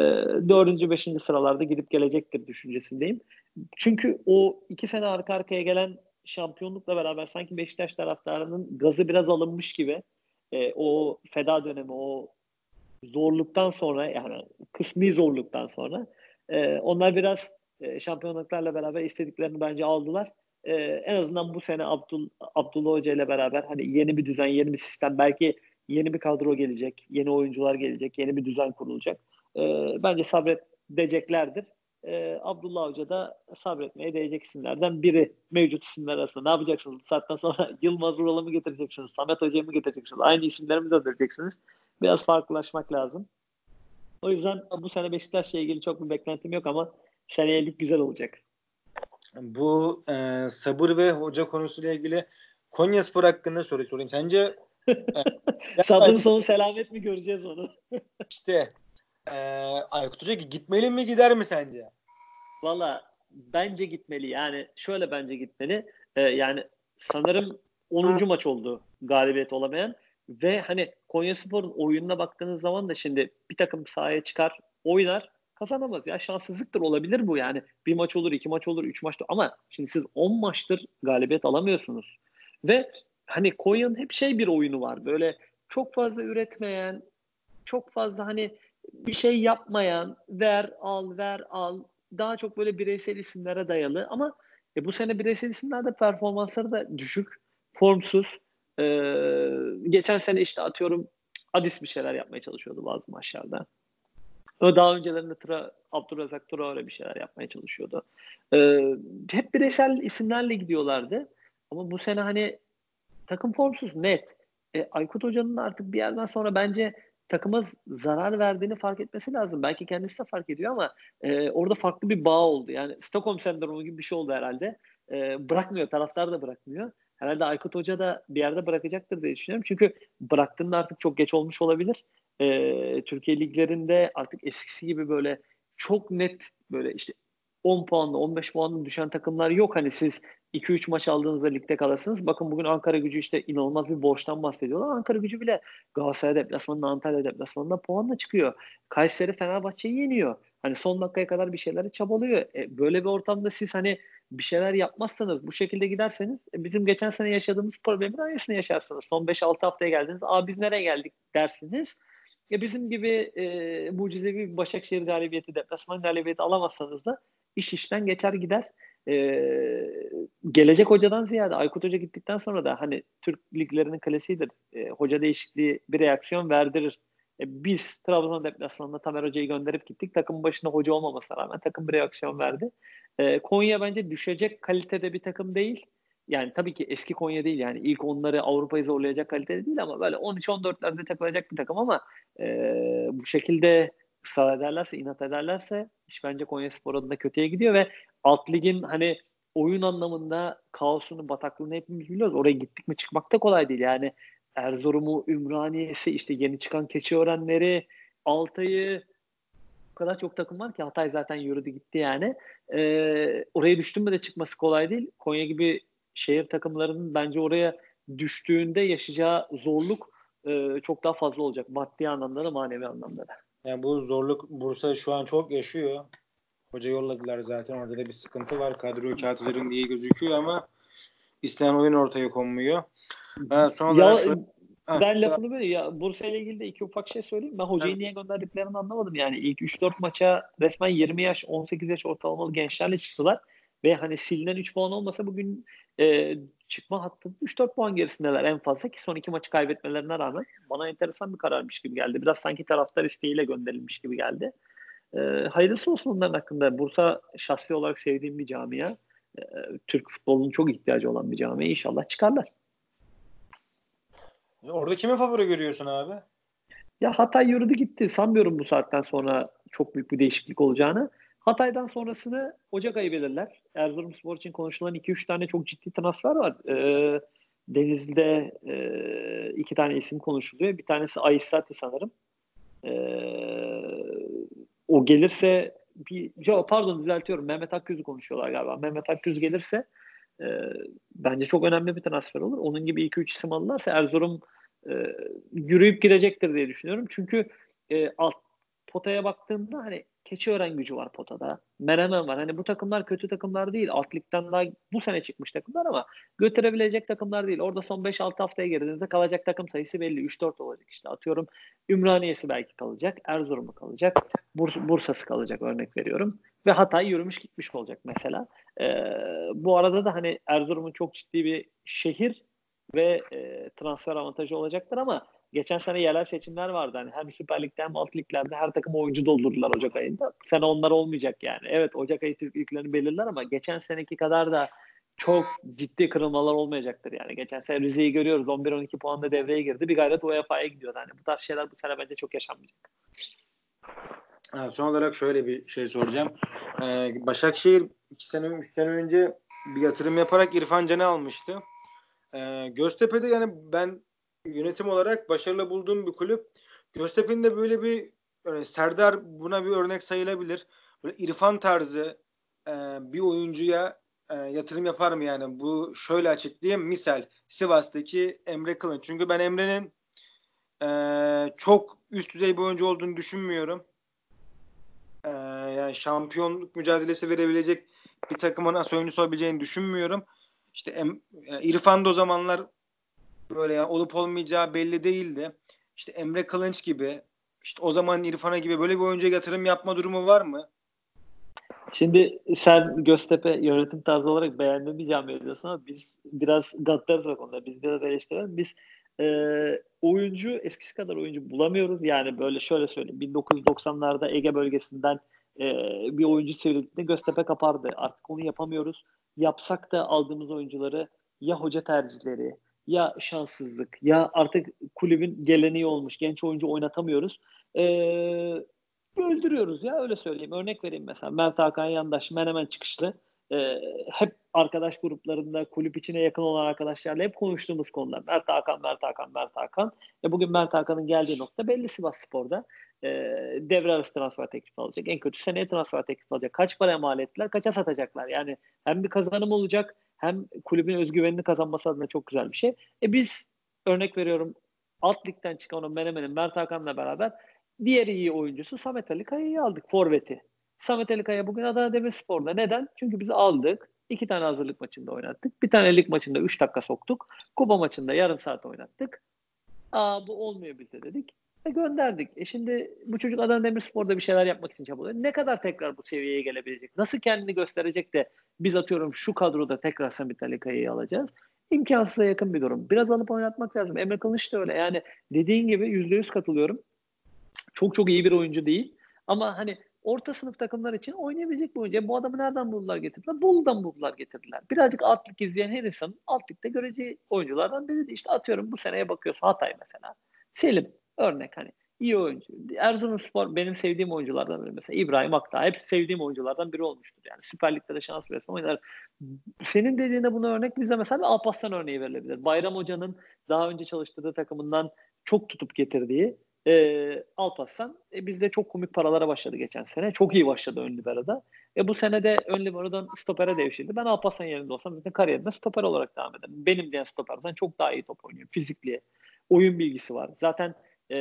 dördüncü, beşinci sıralarda gidip gelecektir düşüncesindeyim. Çünkü o iki sene arka arkaya gelen şampiyonlukla beraber sanki Beşiktaş taraftarının gazı biraz alınmış gibi e, o feda dönemi, o zorluktan sonra yani kısmi zorluktan sonra e, onlar biraz e, şampiyonluklarla beraber istediklerini bence aldılar. E, en azından bu sene Abdul, Abdullah Hoca ile beraber hani yeni bir düzen, yeni bir sistem, belki yeni bir kadro gelecek, yeni oyuncular gelecek, yeni bir düzen kurulacak. E, bence sabredeceklerdir e, Abdullah Hoca da sabretmeye değecek isimlerden biri mevcut isimler arasında. Ne yapacaksınız? Bu saatten sonra [LAUGHS] Yılmaz Vural'ı mı getireceksiniz? Samet Hoca'yı mı getireceksiniz? Aynı isimleri mi döndüreceksiniz? Biraz farklılaşmak lazım. O yüzden bu sene Beşiktaş'la ilgili çok bir beklentim yok ama seneye lig güzel olacak. Bu e, sabır ve hoca konusuyla ilgili Konya Spor hakkında soru sorayım. Sence e, [LAUGHS] Sabrın sonu selamet mi göreceğiz onu? [LAUGHS] İşte e, Aykut Hoca gitmeli mi gider mi sence? Valla bence gitmeli. Yani şöyle bence gitmeli. E, yani sanırım 10. maç oldu galibiyet olamayan ve hani Konya Spor'un oyununa baktığınız zaman da şimdi bir takım sahaya çıkar, oynar, kazanamaz. Ya şanssızlıktır olabilir bu yani. Bir maç olur, iki maç olur, üç maç olur. Ama şimdi siz 10 maçtır galibiyet alamıyorsunuz. Ve hani Konya'nın hep şey bir oyunu var. Böyle çok fazla üretmeyen, çok fazla hani bir şey yapmayan, ver al, ver al. Daha çok böyle bireysel isimlere dayalı ama e, bu sene bireysel isimlerde performansları da düşük, formsuz. Ee, geçen sene işte atıyorum Adis bir şeyler yapmaya çalışıyordu bazı maçlarda. Daha öncelerinde Tra, Abdurrazak Traore bir şeyler yapmaya çalışıyordu. Ee, hep bireysel isimlerle gidiyorlardı. Ama bu sene hani takım formsuz net. E, Aykut Hoca'nın artık bir yerden sonra bence takıma zarar verdiğini fark etmesi lazım. Belki kendisi de fark ediyor ama e, orada farklı bir bağ oldu. Yani Stockholm sendromu gibi bir şey oldu herhalde. E, bırakmıyor, taraftar da bırakmıyor. Herhalde Aykut Hoca da bir yerde bırakacaktır diye düşünüyorum. Çünkü bıraktığında artık çok geç olmuş olabilir. E, Türkiye liglerinde artık eskisi gibi böyle çok net böyle işte 10 puanla 15 puanla düşen takımlar yok. Hani siz 2-3 maç aldığınızda ligde kalırsınız. Bakın bugün Ankara gücü işte inanılmaz bir borçtan bahsediyorlar. Ankara gücü bile Galatasaray deplasmanında, Antalya deplasmanında puanla çıkıyor. Kayseri Fenerbahçe'yi yeniyor. Hani son dakikaya kadar bir şeyleri çabalıyor. E, böyle bir ortamda siz hani bir şeyler yapmazsanız, bu şekilde giderseniz e, bizim geçen sene yaşadığımız problemin aynısını yaşarsınız. Son 5-6 haftaya geldiniz. Aa biz nereye geldik dersiniz. Ya bizim gibi e, mucizevi bir Başakşehir galibiyeti, deplasman galibiyeti alamazsanız da iş işten geçer gider. E, gelecek hocadan ziyade Aykut Hoca gittikten sonra da hani Türk liglerinin klasiğidir. E, hoca değişikliği bir reaksiyon verdirir. E, biz Trabzon deplasmanında Tamer Hoca'yı gönderip gittik. Takım başına hoca olmamasına rağmen takım bir reaksiyon verdi. E, Konya bence düşecek kalitede bir takım değil. Yani tabii ki eski Konya değil yani ilk onları Avrupa'yı zorlayacak kalitede değil ama böyle 13-14'lerde takılacak bir takım ama e, bu şekilde ısrar ederlerse, inat ederlerse iş bence Konya Spor adına kötüye gidiyor ve alt ligin hani oyun anlamında kaosunu, bataklığını hepimiz biliyoruz. Oraya gittik mi çıkmak da kolay değil. Yani Erzurum'u, Ümraniye'si, işte yeni çıkan Keçiörenleri, Altay'ı o kadar çok takım var ki Hatay zaten yürüdü gitti yani. Ee, oraya düştün mü de çıkması kolay değil. Konya gibi şehir takımlarının bence oraya düştüğünde yaşayacağı zorluk e, çok daha fazla olacak. Maddi anlamda da manevi anlamda da. Yani bu zorluk Bursa şu an çok yaşıyor. Hoca yolladılar zaten orada da bir sıkıntı var. Kadro kağıt üzerinde iyi gözüküyor ama istenen oyun ortaya konmuyor. Ha, son ya, şu... ben lafını böyle ya Bursa ile ilgili de iki ufak şey söyleyeyim. Ben hocayı evet. niye gönderdiklerini anlamadım. Yani ilk 3-4 maça resmen 20 yaş 18 yaş ortalamalı gençlerle çıktılar. Ve hani silinen 3 puan olmasa bugün e, çıkma hattı 3-4 puan gerisindeler en fazla ki son iki maçı kaybetmelerine rağmen bana enteresan bir kararmış gibi geldi. Biraz sanki taraftar isteğiyle gönderilmiş gibi geldi. E, hayırlısı olsun onların hakkında. Bursa şahsi olarak sevdiğim bir camia. E, Türk futbolunun çok ihtiyacı olan bir camia. İnşallah çıkarlar. Orada kime favori görüyorsun abi? Ya Hatay yürüdü gitti. Sanmıyorum bu saatten sonra çok büyük bir değişiklik olacağını. Hatay'dan sonrasını Ocak ayı belirler. Erzurumspor için konuşulan 2-3 tane çok ciddi transfer var. Ee, Denizli'de e, iki tane isim konuşuluyor. Bir tanesi Aysati sanırım. Ee, o gelirse bir ya pardon düzeltiyorum. Mehmet Akgüz'ü konuşuyorlar galiba. Mehmet Akgüz gelirse e, bence çok önemli bir transfer olur. Onun gibi 2-3 isim alırlarsa Erzurum e, yürüyüp gidecektir diye düşünüyorum. Çünkü e, alt potaya baktığımda hani Keçiören gücü var potada. Menemen var. Hani bu takımlar kötü takımlar değil. Alt ligden daha bu sene çıkmış takımlar ama götürebilecek takımlar değil. Orada son 5-6 haftaya girdiğinizde kalacak takım sayısı belli. 3-4 olacak işte. Atıyorum Ümraniye'si belki kalacak. Erzurum'u kalacak. Burs Bursa'sı kalacak örnek veriyorum. Ve Hatay yürümüş gitmiş olacak mesela. Ee, bu arada da hani Erzurum'un çok ciddi bir şehir ve e, transfer avantajı olacaktır ama geçen sene yerel seçimler vardı. Hani hem Süper Lig'de hem alt liglerde her takım oyuncu doldurdular Ocak ayında. Bu sene onlar olmayacak yani. Evet Ocak ayı Türk yüklerini belirler ama geçen seneki kadar da çok ciddi kırılmalar olmayacaktır yani. Geçen sene Rize'yi görüyoruz. 11-12 puanda devreye girdi. Bir gayret UEFA'ya gidiyor. Yani bu tarz şeyler bu sene bence çok yaşanmayacak. Ha, son olarak şöyle bir şey soracağım. Ee, Başakşehir iki sene, üç sene önce bir yatırım yaparak İrfan Can'ı almıştı. Ee, Göztepe'de yani ben yönetim olarak başarılı bulduğum bir kulüp. Göztepe'nin de böyle bir yani Serdar buna bir örnek sayılabilir. Böyle İrfan tarzı e, bir oyuncuya e, yatırım yapar mı yani? Bu şöyle açıklayayım. Misal Sivas'taki Emre Kılınç. Çünkü ben Emre'nin e, çok üst düzey bir oyuncu olduğunu düşünmüyorum. E, yani şampiyonluk mücadelesi verebilecek bir takımın as oyuncusu olabileceğini düşünmüyorum. İşte em, e, İrfan da o zamanlar böyle yani olup olmayacağı belli değildi. İşte Emre Kılınç gibi işte o zaman İrfan'a gibi böyle bir oyuncuya yatırım yapma durumu var mı? Şimdi sen Göztepe yönetim tarzı olarak beğenmeyeceğim veriyorsun ama biz biraz gaddarız o konuda. Biz biraz eleştirelim. Biz e, oyuncu eskisi kadar oyuncu bulamıyoruz. Yani böyle şöyle söyleyeyim 1990'larda Ege bölgesinden e, bir oyuncu sivrildiğinde Göztepe kapardı. Artık onu yapamıyoruz. Yapsak da aldığımız oyuncuları ya hoca tercihleri ya şanssızlık ya artık kulübün geleneği olmuş genç oyuncu oynatamıyoruz. Ee, öldürüyoruz ya öyle söyleyeyim. Örnek vereyim mesela Mert Hakan Yandaş Menemen çıkışlı. Ee, hep arkadaş gruplarında kulüp içine yakın olan arkadaşlarla hep konuştuğumuz konular. Mert Hakan, Mert Hakan, Mert Hakan. E bugün Mert Hakan'ın geldiği nokta belli Sivas Spor'da. E, devre arası transfer teklifi alacak. En kötü seneye transfer teklifi alacak. Kaç para mal ettiler, kaça satacaklar? Yani hem bir kazanım olacak hem kulübün özgüvenini kazanması adına çok güzel bir şey. E biz örnek veriyorum alt ligden çıkan o Menemen'in Mert Hakan'la beraber diğer iyi oyuncusu Samet Ali Kaya'yı aldık. Forvet'i. Samet Ali Kaya bugün Adana Demirspor'da. Neden? Çünkü biz aldık. iki tane hazırlık maçında oynattık. Bir tane lig maçında 3 dakika soktuk. Kuba maçında yarım saat oynattık. Aa bu olmuyor bizde dedik. Ve gönderdik. E şimdi bu çocuk Adana Demirspor'da bir şeyler yapmak için çabalıyor. Ne kadar tekrar bu seviyeye gelebilecek? Nasıl kendini gösterecek de biz atıyorum şu kadroda tekrar Samet Ali Kaya'yı alacağız? İmkansıza yakın bir durum. Biraz alıp oynatmak lazım. Emre Kılıç da öyle. Yani dediğin gibi %100 katılıyorum. Çok çok iyi bir oyuncu değil. Ama hani orta sınıf takımlar için oynayabilecek bir oyuncu. E bu adamı nereden buldular getirdiler? Bolu'dan buldular getirdiler. Birazcık alt lig izleyen her insan alt ligde göreceği oyunculardan biri. İşte atıyorum bu seneye bakıyorsa Hatay mesela. Selim örnek hani iyi oyuncu. Erzurumspor benim sevdiğim oyunculardan biri mesela. İbrahim Akdağ. Hepsi sevdiğim oyunculardan biri olmuştur. Yani Süper Lig'de de şans verirsen oynar. Senin dediğinde buna örnek bize mesela Alpaslan örneği verilebilir. Bayram Hoca'nın daha önce çalıştırdığı takımından çok tutup getirdiği e, Alparslan e, bizde çok komik paralara başladı geçen sene. Çok iyi başladı ön libero'da. E, bu sene de ön libero'dan stopere devşirdi. Ben Alparslan yerinde olsam zaten kariyerinde stoper olarak devam ederim. Benim diyen stoperden çok daha iyi top oynuyor. Fizikli, oyun bilgisi var. Zaten e,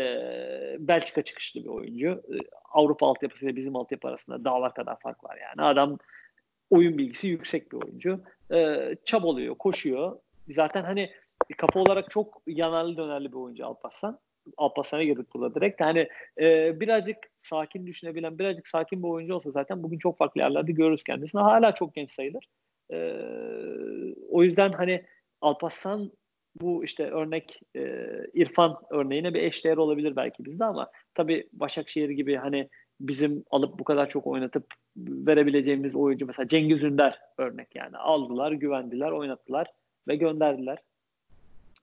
Belçika çıkışlı bir oyuncu. E, Avrupa altyapısıyla bizim altyapı arasında dağlar kadar fark var yani. Adam oyun bilgisi yüksek bir oyuncu. E, çabalıyor, koşuyor. Zaten hani kafa olarak çok yanarlı dönerli bir oyuncu Alparslan. Alparslan'a girdik burada direkt. Yani e, birazcık sakin düşünebilen, birazcık sakin bir oyuncu olsa zaten bugün çok farklı yerlerde görürüz kendisini. Hala çok genç sayılır. E, o yüzden hani Alparslan bu işte örnek e, İrfan örneğine bir eşdeğer olabilir belki bizde ama tabii Başakşehir gibi hani bizim alıp bu kadar çok oynatıp verebileceğimiz oyuncu mesela Cengiz Ünder örnek yani aldılar, güvendiler, oynattılar ve gönderdiler.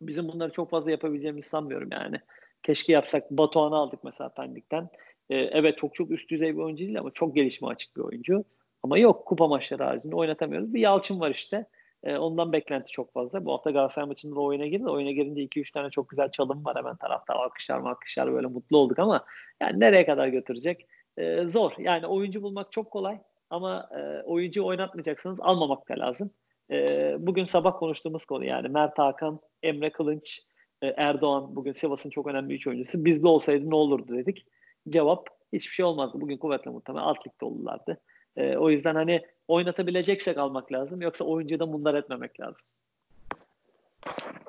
Bizim bunları çok fazla yapabileceğimizi sanmıyorum yani. Keşke yapsak. Batuhan'ı aldık mesela Pendik'ten. Ee, evet çok çok üst düzey bir oyuncu değil ama çok gelişme açık bir oyuncu. Ama yok kupa maçları haricinde oynatamıyoruz. Bir Yalçın var işte. Ee, ondan beklenti çok fazla. Bu hafta Galatasaray maçında da oyuna girdi. Oyuna girince 2-3 tane çok güzel çalım var hemen tarafta. Alkışlar alkışlar böyle mutlu olduk ama yani nereye kadar götürecek? Ee, zor. Yani oyuncu bulmak çok kolay ama e, oyuncu oynatmayacaksanız almamak da lazım. E, bugün sabah konuştuğumuz konu yani Mert Hakan, Emre Kılınç, e, Erdoğan bugün Sivas'ın çok önemli üç oyuncusu. Bizde olsaydı ne olurdu dedik. Cevap hiçbir şey olmazdı. Bugün kuvvetle muhtemelen alt ligde olurlardı. E, o yüzden hani oynatabileceksek almak lazım. Yoksa oyuncuyu da mundar etmemek lazım.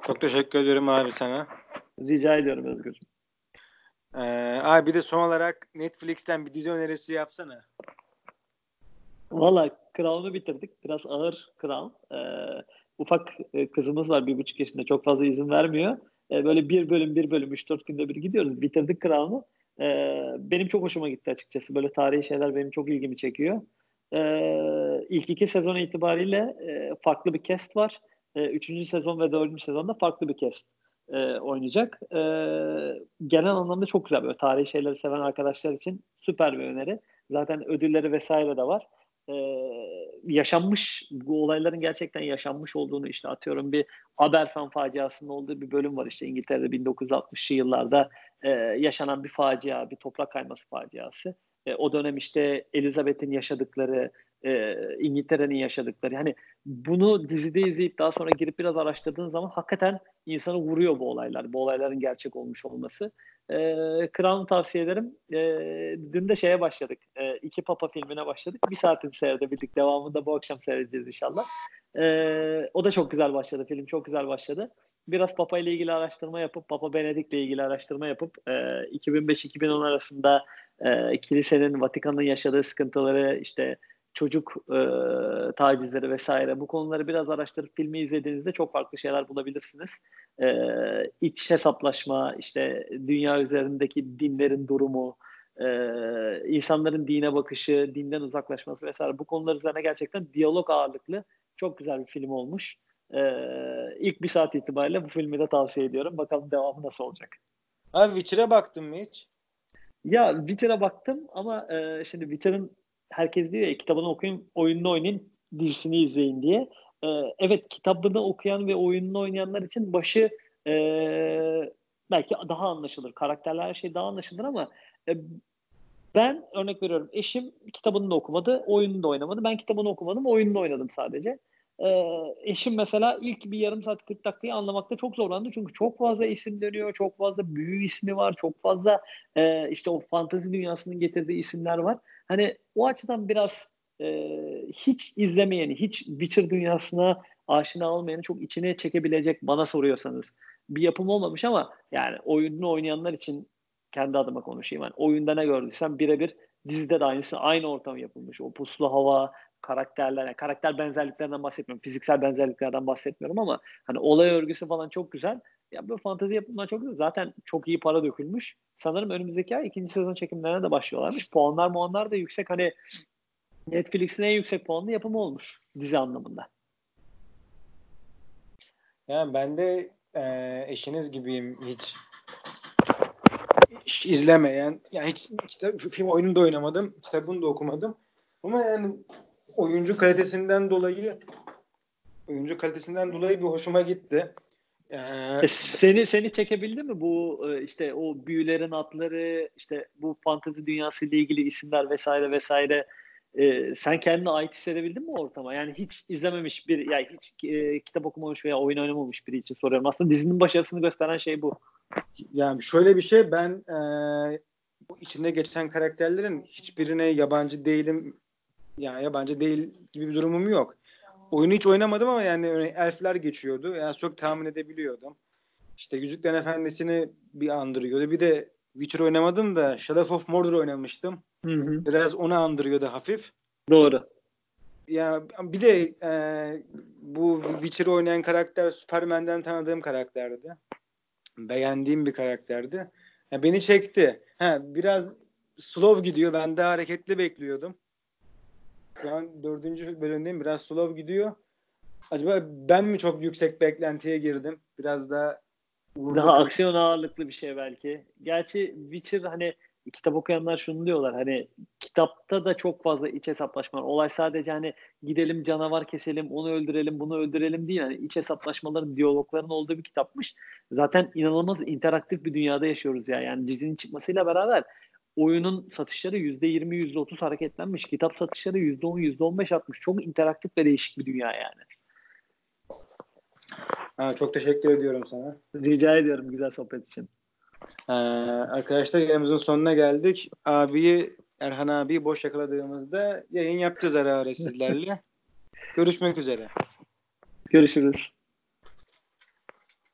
Çok teşekkür ediyorum abi sana. Rica ediyorum Özgür'cüğüm. Ee, abi bir de son olarak Netflix'ten bir dizi önerisi yapsana. Valla Crown'u bitirdik. Biraz ağır Crown. Ee, ufak e, kızımız var bir buçuk yaşında. Çok fazla izin vermiyor. Ee, böyle bir bölüm bir bölüm üç dört günde bir gidiyoruz. Bitirdik Crown'u. Ee, benim çok hoşuma gitti açıkçası. Böyle tarihi şeyler benim çok ilgimi çekiyor. Ee, ilk iki sezon itibariyle e, farklı bir cast var. E, üçüncü sezon ve dördüncü sezonda farklı bir cast. e, oynayacak. E, genel anlamda çok güzel. Böyle tarihi şeyleri seven arkadaşlar için süper bir öneri. Zaten ödülleri vesaire de var. E, yaşanmış bu olayların gerçekten yaşanmış olduğunu işte atıyorum bir Aberfen faciasının olduğu bir bölüm var işte İngiltere'de 1960'lı yıllarda e, yaşanan bir facia, bir toprak kayması faciası. E, o dönem işte Elizabeth'in yaşadıkları, e, İngiltere'nin yaşadıkları. Yani bunu dizide izleyip daha sonra girip biraz araştırdığın zaman hakikaten insanı vuruyor bu olaylar. Bu olayların gerçek olmuş olması. E, Crown'u tavsiye ederim. E, dün de şeye başladık. E, iki Papa filmine başladık. Bir saatini seyredebildik. Devamını da bu akşam seyredeceğiz inşallah. E, o da çok güzel başladı. Film çok güzel başladı. Biraz Papa ile ilgili araştırma yapıp, Papa Benedik ile ilgili araştırma yapıp e, 2005-2010 arasında e, kilisenin, Vatikan'ın yaşadığı sıkıntıları, işte çocuk e, tacizleri vesaire bu konuları biraz araştırıp filmi izlediğinizde çok farklı şeyler bulabilirsiniz. E, iç hesaplaşma, işte dünya üzerindeki dinlerin durumu, e, insanların dine bakışı, dinden uzaklaşması vesaire bu konular üzerine gerçekten diyalog ağırlıklı çok güzel bir film olmuş. E, ilk bir saat itibariyle bu filmi de tavsiye ediyorum. Bakalım devamı nasıl olacak. Abi Witcher'a baktın mı hiç? Ya Witcher'a baktım ama e, şimdi Witcher'ın herkes diyor ya kitabını okuyun, oyununu oynayın, dizisini izleyin diye. E, evet kitabını okuyan ve oyununu oynayanlar için başı e, belki daha anlaşılır. Karakterler her şey daha anlaşılır ama e, ben örnek veriyorum eşim kitabını da okumadı, oyununu da oynamadı. Ben kitabını okumadım, oyununu oynadım sadece. Ee, eşim mesela ilk bir yarım saat 40 dakikayı anlamakta çok zorlandı. Çünkü çok fazla isim dönüyor, çok fazla büyü ismi var, çok fazla e, işte o fantezi dünyasının getirdiği isimler var. Hani o açıdan biraz e, hiç izlemeyeni, hiç Witcher dünyasına aşina olmayanı çok içine çekebilecek bana soruyorsanız bir yapım olmamış ama yani oyununu oynayanlar için kendi adıma konuşayım. Yani oyunda ne gördüysem birebir dizide de aynısı aynı ortam yapılmış. O puslu hava, karakterler, yani karakter benzerliklerinden bahsetmiyorum. Fiziksel benzerliklerden bahsetmiyorum ama hani olay örgüsü falan çok güzel. Ya bu fantezi yapımlar çok güzel. Zaten çok iyi para dökülmüş. Sanırım önümüzdeki ay ikinci sezon çekimlerine de başlıyorlarmış. Puanlar muanlar da yüksek. Hani Netflix'in en yüksek puanlı yapımı olmuş dizi anlamında. Yani ben de e, eşiniz gibiyim hiç hiç izlemeyen yani hiç kitap, film oyununu da oynamadım kitabını da okumadım ama yani oyuncu kalitesinden dolayı oyuncu kalitesinden dolayı bir hoşuma gitti. Ee, seni seni çekebildi mi bu e, işte o büyülerin adları işte bu fantezi dünyası ile ilgili isimler vesaire vesaire e, sen kendine ait hissedebildin mi ortama? Yani hiç izlememiş bir yani hiç e, kitap okumamış veya oyun oynamamış biri için soruyorum. Aslında dizinin başarısını gösteren şey bu. Yani şöyle bir şey ben e, bu içinde geçen karakterlerin hiçbirine yabancı değilim yani yabancı değil gibi bir durumum yok. Oyunu hiç oynamadım ama yani elfler geçiyordu. Yani çok tahmin edebiliyordum. İşte Yüzüklerin Efendisi'ni bir andırıyordu. Bir de Witcher oynamadım da Shadow of Mordor oynamıştım. Hı hı. Biraz onu andırıyordu hafif. Doğru. Ya bir de e, bu Witcher oynayan karakter Superman'den tanıdığım karakterdi. Beğendiğim bir karakterdi. Yani beni çekti. Ha, biraz slow gidiyor. Ben de hareketli bekliyordum. Şu an dördüncü bölümdeyim. Biraz slow gidiyor. Acaba ben mi çok yüksek beklentiye girdim? Biraz da daha aksiyon ağırlıklı bir şey belki. Gerçi Witcher hani kitap okuyanlar şunu diyorlar hani kitapta da çok fazla iç hesaplaşma var. Olay sadece hani gidelim canavar keselim, onu öldürelim, bunu öldürelim değil. Hani iç hesaplaşmaların, diyalogların olduğu bir kitapmış. Zaten inanılmaz interaktif bir dünyada yaşıyoruz ya. Yani dizinin çıkmasıyla beraber oyunun satışları %20, %30 hareketlenmiş. Kitap satışları %10, %15 artmış. Çok interaktif ve değişik bir dünya yani. Ha, çok teşekkür ediyorum sana. Rica ediyorum güzel sohbet için. Ee, arkadaşlar yayınımızın sonuna geldik. Abiyi Erhan abi boş yakaladığımızda yayın yapacağız ara ara sizlerle. [LAUGHS] Görüşmek üzere. Görüşürüz.